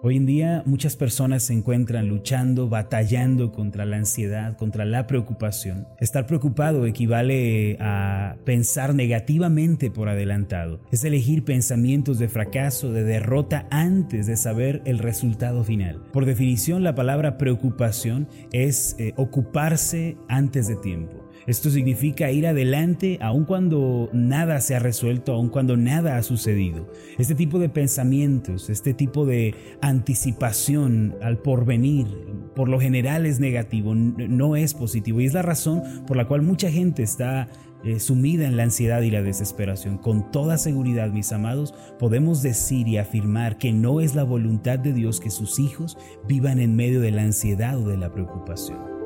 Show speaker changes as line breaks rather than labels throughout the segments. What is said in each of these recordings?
Hoy en día muchas personas se encuentran luchando, batallando contra la ansiedad, contra la preocupación. Estar preocupado equivale a pensar negativamente por adelantado. Es elegir pensamientos de fracaso, de derrota antes de saber el resultado final. Por definición, la palabra preocupación es eh, ocuparse antes de tiempo. Esto significa ir adelante aun cuando nada se ha resuelto, aun cuando nada ha sucedido. Este tipo de pensamientos, este tipo de anticipación al porvenir, por lo general es negativo, no es positivo. Y es la razón por la cual mucha gente está eh, sumida en la ansiedad y la desesperación. Con toda seguridad, mis amados, podemos decir y afirmar que no es la voluntad de Dios que sus hijos vivan en medio de la ansiedad o de la preocupación.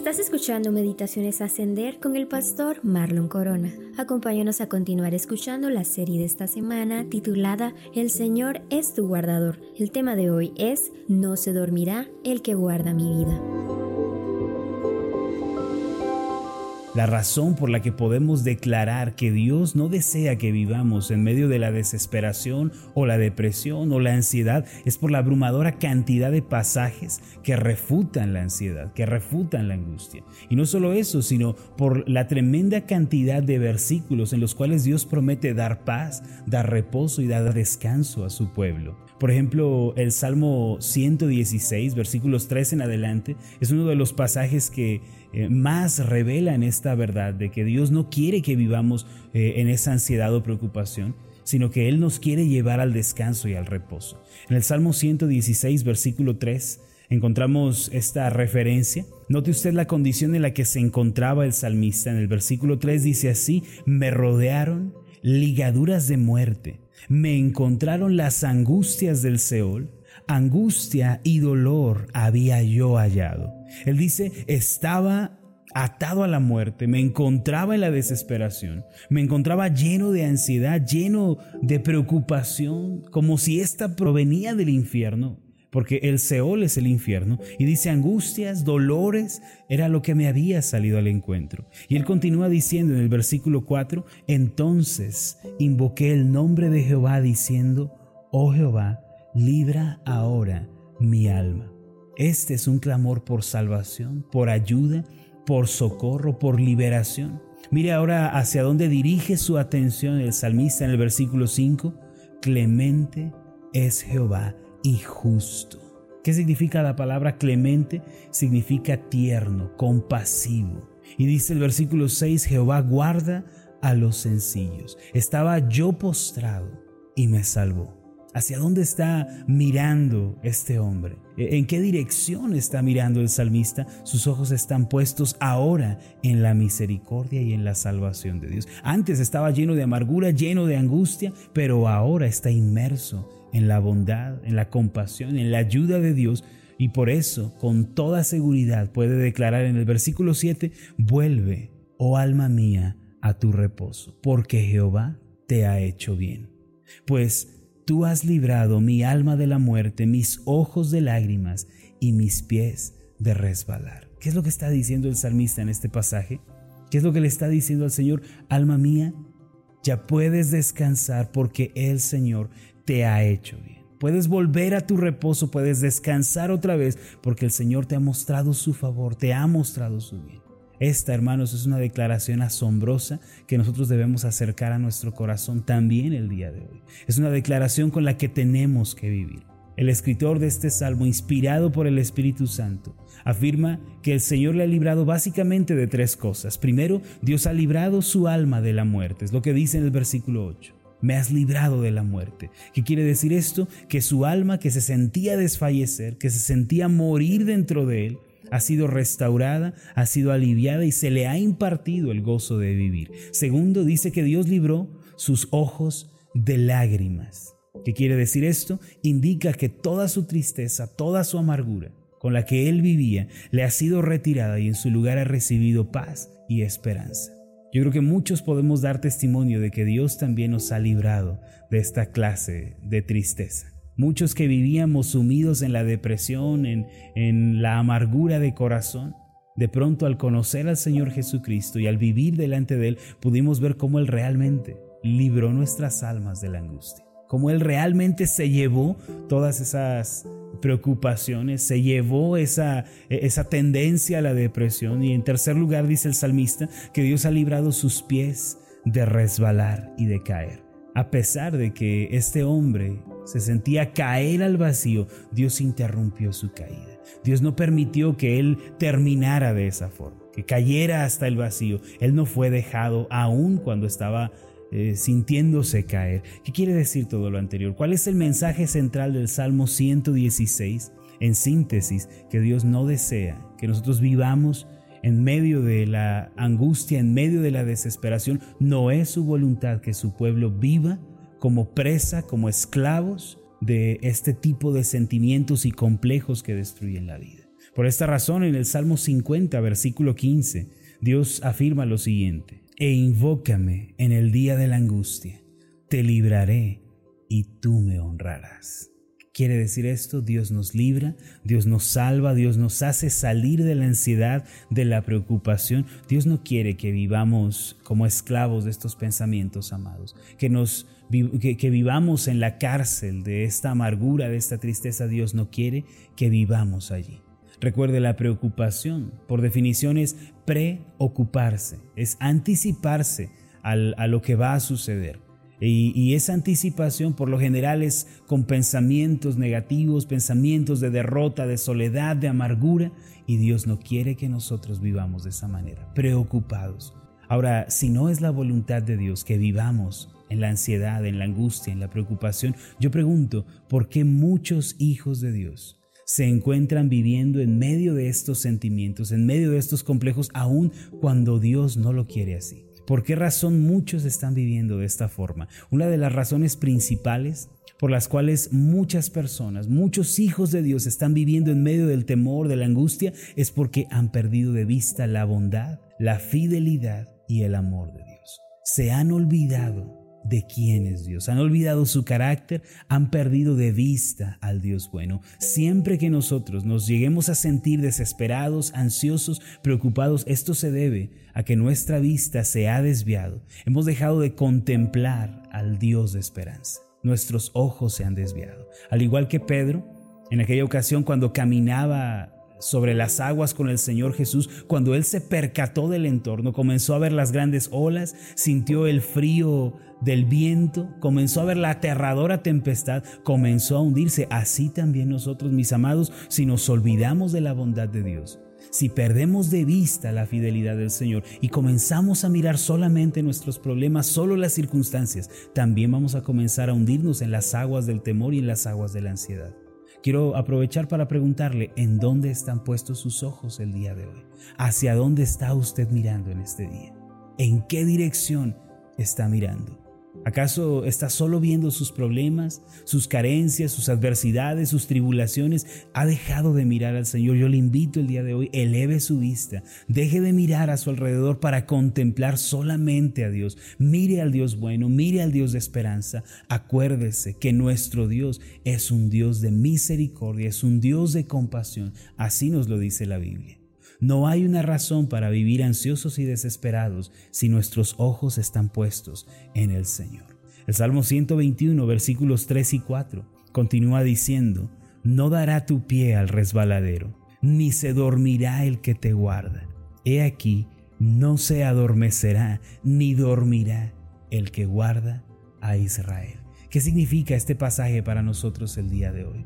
Estás escuchando Meditaciones Ascender con el pastor Marlon Corona. Acompáñanos a continuar escuchando la serie de esta semana titulada El Señor es tu guardador. El tema de hoy es No se dormirá el que guarda mi vida.
La razón por la que podemos declarar que Dios no desea que vivamos en medio de la desesperación o la depresión o la ansiedad es por la abrumadora cantidad de pasajes que refutan la ansiedad, que refutan la angustia. Y no solo eso, sino por la tremenda cantidad de versículos en los cuales Dios promete dar paz, dar reposo y dar descanso a su pueblo. Por ejemplo, el Salmo 116, versículos 3 en adelante, es uno de los pasajes que eh, más revelan esta verdad de que Dios no quiere que vivamos eh, en esa ansiedad o preocupación, sino que Él nos quiere llevar al descanso y al reposo. En el Salmo 116, versículo 3, encontramos esta referencia. Note usted la condición en la que se encontraba el salmista. En el versículo 3 dice así, me rodearon ligaduras de muerte me encontraron las angustias del Seol, angustia y dolor había yo hallado. Él dice, estaba atado a la muerte, me encontraba en la desesperación, me encontraba lleno de ansiedad, lleno de preocupación, como si ésta provenía del infierno porque el Seol es el infierno, y dice angustias, dolores, era lo que me había salido al encuentro. Y él continúa diciendo en el versículo 4, entonces invoqué el nombre de Jehová diciendo, oh Jehová, libra ahora mi alma. Este es un clamor por salvación, por ayuda, por socorro, por liberación. Mire ahora hacia dónde dirige su atención el salmista en el versículo 5, clemente es Jehová y justo. ¿Qué significa la palabra clemente? Significa tierno, compasivo. Y dice el versículo 6, Jehová guarda a los sencillos. Estaba yo postrado y me salvó. ¿Hacia dónde está mirando este hombre? ¿E-, ¿En qué dirección está mirando el salmista? Sus ojos están puestos ahora en la misericordia y en la salvación de Dios. Antes estaba lleno de amargura, lleno de angustia, pero ahora está inmerso en la bondad, en la compasión, en la ayuda de Dios. Y por eso, con toda seguridad, puede declarar en el versículo 7, vuelve, oh alma mía, a tu reposo, porque Jehová te ha hecho bien. Pues tú has librado mi alma de la muerte, mis ojos de lágrimas y mis pies de resbalar. ¿Qué es lo que está diciendo el salmista en este pasaje? ¿Qué es lo que le está diciendo al Señor? Alma mía, ya puedes descansar porque el Señor te ha hecho bien. Puedes volver a tu reposo, puedes descansar otra vez porque el Señor te ha mostrado su favor, te ha mostrado su bien. Esta, hermanos, es una declaración asombrosa que nosotros debemos acercar a nuestro corazón también el día de hoy. Es una declaración con la que tenemos que vivir. El escritor de este salmo, inspirado por el Espíritu Santo, afirma que el Señor le ha librado básicamente de tres cosas. Primero, Dios ha librado su alma de la muerte, es lo que dice en el versículo 8 me has librado de la muerte. ¿Qué quiere decir esto? Que su alma que se sentía desfallecer, que se sentía morir dentro de él, ha sido restaurada, ha sido aliviada y se le ha impartido el gozo de vivir. Segundo, dice que Dios libró sus ojos de lágrimas. ¿Qué quiere decir esto? Indica que toda su tristeza, toda su amargura con la que él vivía, le ha sido retirada y en su lugar ha recibido paz y esperanza. Yo creo que muchos podemos dar testimonio de que Dios también nos ha librado de esta clase de tristeza. Muchos que vivíamos sumidos en la depresión, en, en la amargura de corazón, De pronto al conocer al Señor Jesucristo y al vivir delante de Él, pudimos ver cómo Él realmente libró nuestras almas de la angustia, cómo Él realmente se llevó todas esas preocupaciones, se llevó esa, esa tendencia a la depresión y en tercer lugar dice el salmista que Dios ha librado sus pies de resbalar y de caer. A pesar de que este hombre se sentía caer al vacío, Dios interrumpió su caída. Dios no permitió que él terminara de esa forma, que cayera hasta el vacío. Él no fue dejado aún cuando estaba eh, sintiéndose caer. ¿Qué quiere decir todo lo anterior? ¿Cuál es el mensaje central del Salmo 116? En síntesis, que Dios no desea que nosotros vivamos en medio de la angustia, en medio de la desesperación. No es su voluntad que su pueblo viva como presa, como esclavos de este tipo de sentimientos y complejos que destruyen la vida. Por esta razón, en el Salmo 50, versículo 15, Dios afirma lo siguiente, e invócame en el día de la angustia, te libraré y tú me honrarás quiere decir esto? Dios nos libra, Dios nos salva, Dios nos hace salir de la ansiedad, de la preocupación. Dios no quiere que vivamos como esclavos de estos pensamientos, amados, que, nos, que, vivamos en la cárcel de esta amargura, de esta tristeza. Dios no quiere que vivamos allí. Recuerde, la preocupación, por definición, es preocuparse, es anticiparse a lo que va a suceder. Y, esa anticipación por lo general es con pensamientos negativos, pensamientos de derrota, de soledad, de amargura. Y Dios no quiere que nosotros vivamos de esa manera, preocupados. Ahora, si no es la voluntad de Dios que vivamos en la ansiedad, en la angustia, en la preocupación, yo pregunto, ¿por qué muchos hijos de Dios se encuentran viviendo en medio de estos sentimientos, en medio de estos complejos, aun cuando Dios no lo quiere así? ¿Por qué razón muchos están viviendo de esta forma? Una de las razones principales por las cuales muchas personas, muchos hijos de Dios están viviendo en medio del temor, de la angustia, es porque han perdido de vista la bondad, la fidelidad y el amor de Dios. Se han olvidado de quién es Dios. Han olvidado su carácter, han perdido de vista al Dios bueno. Siempre que nosotros nos lleguemos a sentir desesperados, ansiosos, preocupados, esto se debe a que nuestra vista se ha desviado. Hemos dejado de contemplar al Dios de esperanza. Nuestros ojos se han desviado. Al igual que Pedro, en aquella ocasión cuando caminaba sobre las aguas con el Señor Jesús, cuando Él se percató del entorno, comenzó a ver las grandes olas, sintió el frío del viento, comenzó a ver la aterradora tempestad, comenzó a hundirse. Así también nosotros, mis amados, si nos olvidamos de la bondad de Dios, si perdemos de vista la fidelidad del Señor y comenzamos a mirar solamente nuestros problemas, solo las circunstancias, también vamos a comenzar a hundirnos en las aguas del temor y en las aguas de la ansiedad. Quiero aprovechar para preguntarle en dónde están puestos sus ojos el día de hoy. ¿Hacia dónde está usted mirando en este día? ¿En qué dirección está mirando? ¿Acaso está solo viendo sus problemas, sus carencias, sus adversidades, sus tribulaciones? ¿Ha dejado de mirar al Señor? Yo le invito el día de hoy, eleve su vista, deje de mirar a su alrededor para contemplar solamente a Dios. Mire al Dios bueno, mire al Dios de esperanza. Acuérdese que nuestro Dios es un Dios de misericordia, es un Dios de compasión. Así nos lo dice la Biblia. No hay una razón para vivir ansiosos y desesperados si nuestros ojos están puestos en el Señor. El Salmo 121, versículos 3 y 4, continúa diciendo, No dará tu pie al resbaladero, ni se dormirá el que te guarda. He aquí, no se adormecerá, ni dormirá el que guarda a Israel. ¿Qué significa este pasaje para nosotros el día de hoy?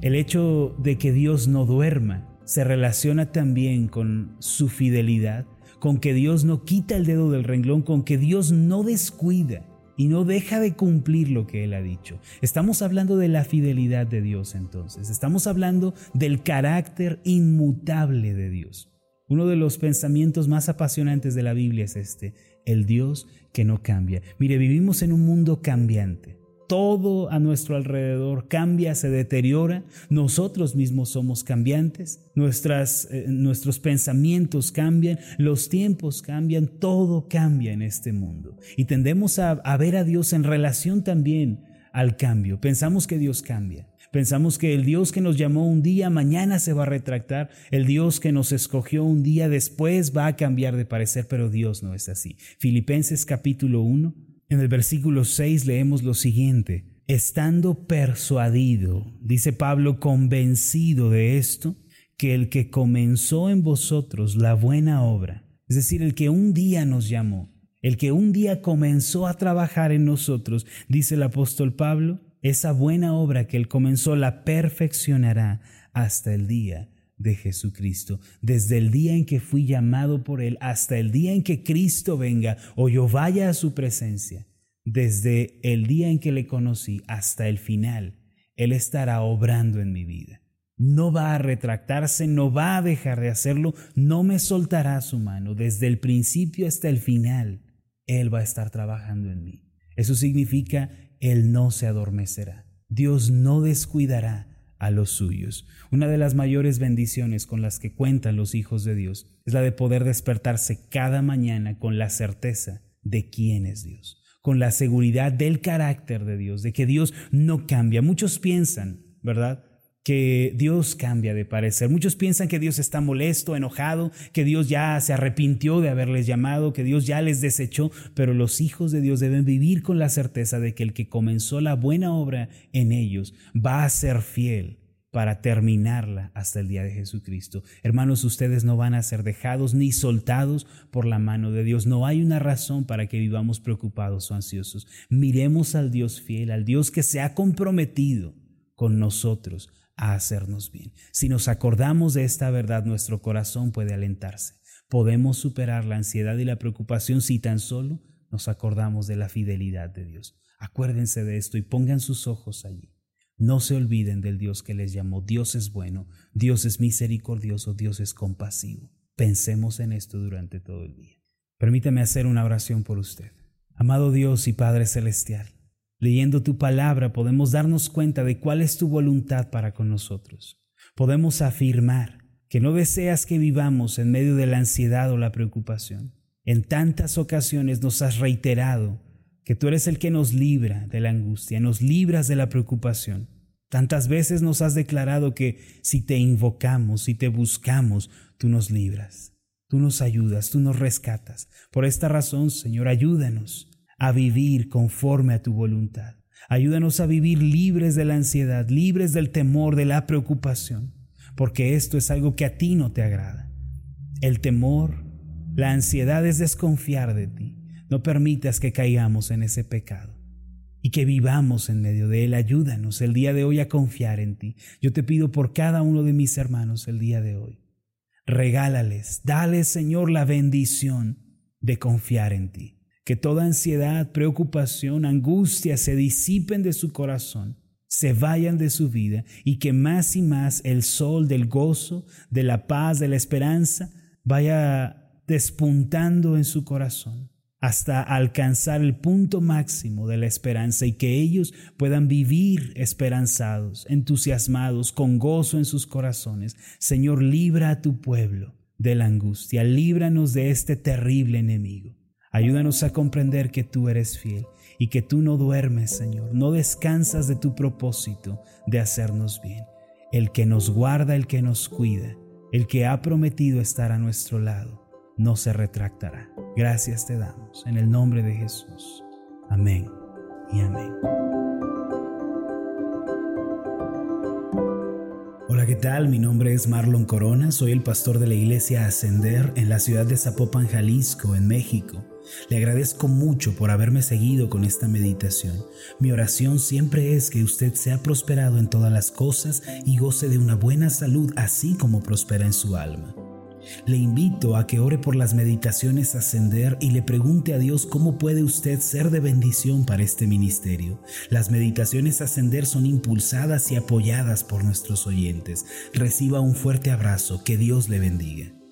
El hecho de que Dios no duerma se relaciona también con su fidelidad, con que Dios no quita el dedo del renglón, con que Dios no descuida y no deja de cumplir lo que Él ha dicho. Estamos hablando de la fidelidad de Dios entonces, estamos hablando del carácter inmutable de Dios. Uno de los pensamientos más apasionantes de la Biblia es este, el Dios que no cambia. Mire, vivimos en un mundo cambiante todo a nuestro alrededor cambia, se deteriora, nosotros mismos somos cambiantes, eh, nuestros pensamientos cambian, los tiempos cambian, todo cambia en este mundo. Y tendemos a, a ver a Dios en relación también al cambio. Pensamos que Dios cambia. Pensamos que el Dios que nos llamó un día, mañana se va a retractar. El Dios que nos escogió un día después va a cambiar de parecer, pero Dios no es así. Filipenses capítulo 1, en el versículo 6 leemos lo siguiente. Estando persuadido, dice Pablo, convencido de esto, que el que comenzó en vosotros la buena obra, es decir, el que un día nos llamó, el que un día comenzó a trabajar en nosotros, dice el apóstol Pablo, esa buena obra que Él comenzó la perfeccionará hasta el día de Jesucristo. Desde el día en que fui llamado por Él hasta el día en que Cristo venga o yo vaya a su presencia, desde el día en que le conocí hasta el final, Él estará obrando en mi vida. No va a retractarse, no va a dejar de hacerlo, no me soltará su mano. Desde el principio hasta el final, Él va a estar trabajando en mí. Eso significa él no se adormecerá. Dios no descuidará a los suyos. Una de las mayores bendiciones con las que cuentan los hijos de Dios es la de poder despertarse cada mañana con la certeza de quién es Dios, con la seguridad del carácter de Dios, de que Dios no cambia. Muchos piensan, ¿verdad? Que Dios cambia de parecer. Muchos piensan que Dios está molesto, enojado, que Dios ya se arrepintió de haberles llamado, que Dios ya les desechó, pero los hijos de Dios deben vivir con la certeza de que el que comenzó la buena obra en ellos va a ser fiel para terminarla hasta el día de Jesucristo. Hermanos, ustedes no van a ser dejados ni soltados por la mano de Dios. No hay una razón para que vivamos preocupados o ansiosos. Miremos al Dios fiel, al Dios que se ha comprometido con nosotros a hacernos bien. Si nos acordamos de esta verdad, nuestro corazón puede alentarse. Podemos superar la ansiedad y la preocupación si tan solo nos acordamos de la fidelidad de Dios. Acuérdense de esto y pongan sus ojos allí. No se olviden del Dios que les llamó. Dios es bueno, Dios es misericordioso, Dios es compasivo. Pensemos en esto durante todo el día. Permítame hacer una oración por usted. Amado Dios y Padre Celestial, Leyendo tu palabra podemos darnos cuenta de cuál es tu voluntad para con nosotros. Podemos afirmar que no deseas que vivamos en medio de la ansiedad o la preocupación. En tantas ocasiones nos has reiterado que tú eres el que nos libra de la angustia, nos libras de la preocupación. Tantas veces nos has declarado que si te invocamos, si te buscamos, tú nos libras, tú nos ayudas, tú nos rescatas. Por esta razón, Señor, ayúdanos a vivir conforme a tu voluntad. Ayúdanos a vivir libres de la ansiedad, libres del temor, de la preocupación, porque esto es algo que a ti no te agrada. El temor, la ansiedad es desconfiar de ti. No permitas que caigamos en ese pecado y que vivamos en medio de él. Ayúdanos el día de hoy a confiar en ti. Yo te pido por cada uno de mis hermanos el día de hoy. Regálales, dale Señor la bendición de confiar en ti que toda ansiedad, preocupación, angustia se disipen de su corazón, se vayan de su vida y que más y más el sol del gozo, de la paz, de la esperanza vaya despuntando en su corazón hasta alcanzar el punto máximo de la esperanza y que ellos puedan vivir esperanzados, entusiasmados, con gozo en sus corazones. Señor, libra a tu pueblo de la angustia, líbranos de este terrible enemigo. Ayúdanos a comprender que tú eres fiel y que tú no duermes, Señor, no descansas de tu propósito de hacernos bien. El que nos guarda, el que nos cuida, el que ha prometido estar a nuestro lado, no se retractará. Gracias te damos en el nombre de Jesús. Amén y amén. Hola, ¿qué tal? Mi nombre es Marlon Corona, soy el pastor de la iglesia Ascender en la ciudad de Zapopan, Jalisco, en México. Le agradezco mucho por haberme seguido con esta meditación. Mi oración siempre es que usted sea prosperado en todas las cosas y goce de una buena salud así como prospera en su alma. Le invito a que ore por las meditaciones ascender y le pregunte a Dios cómo puede usted ser de bendición para este ministerio. Las meditaciones ascender son impulsadas y apoyadas por nuestros oyentes. Reciba un fuerte abrazo, que Dios le bendiga.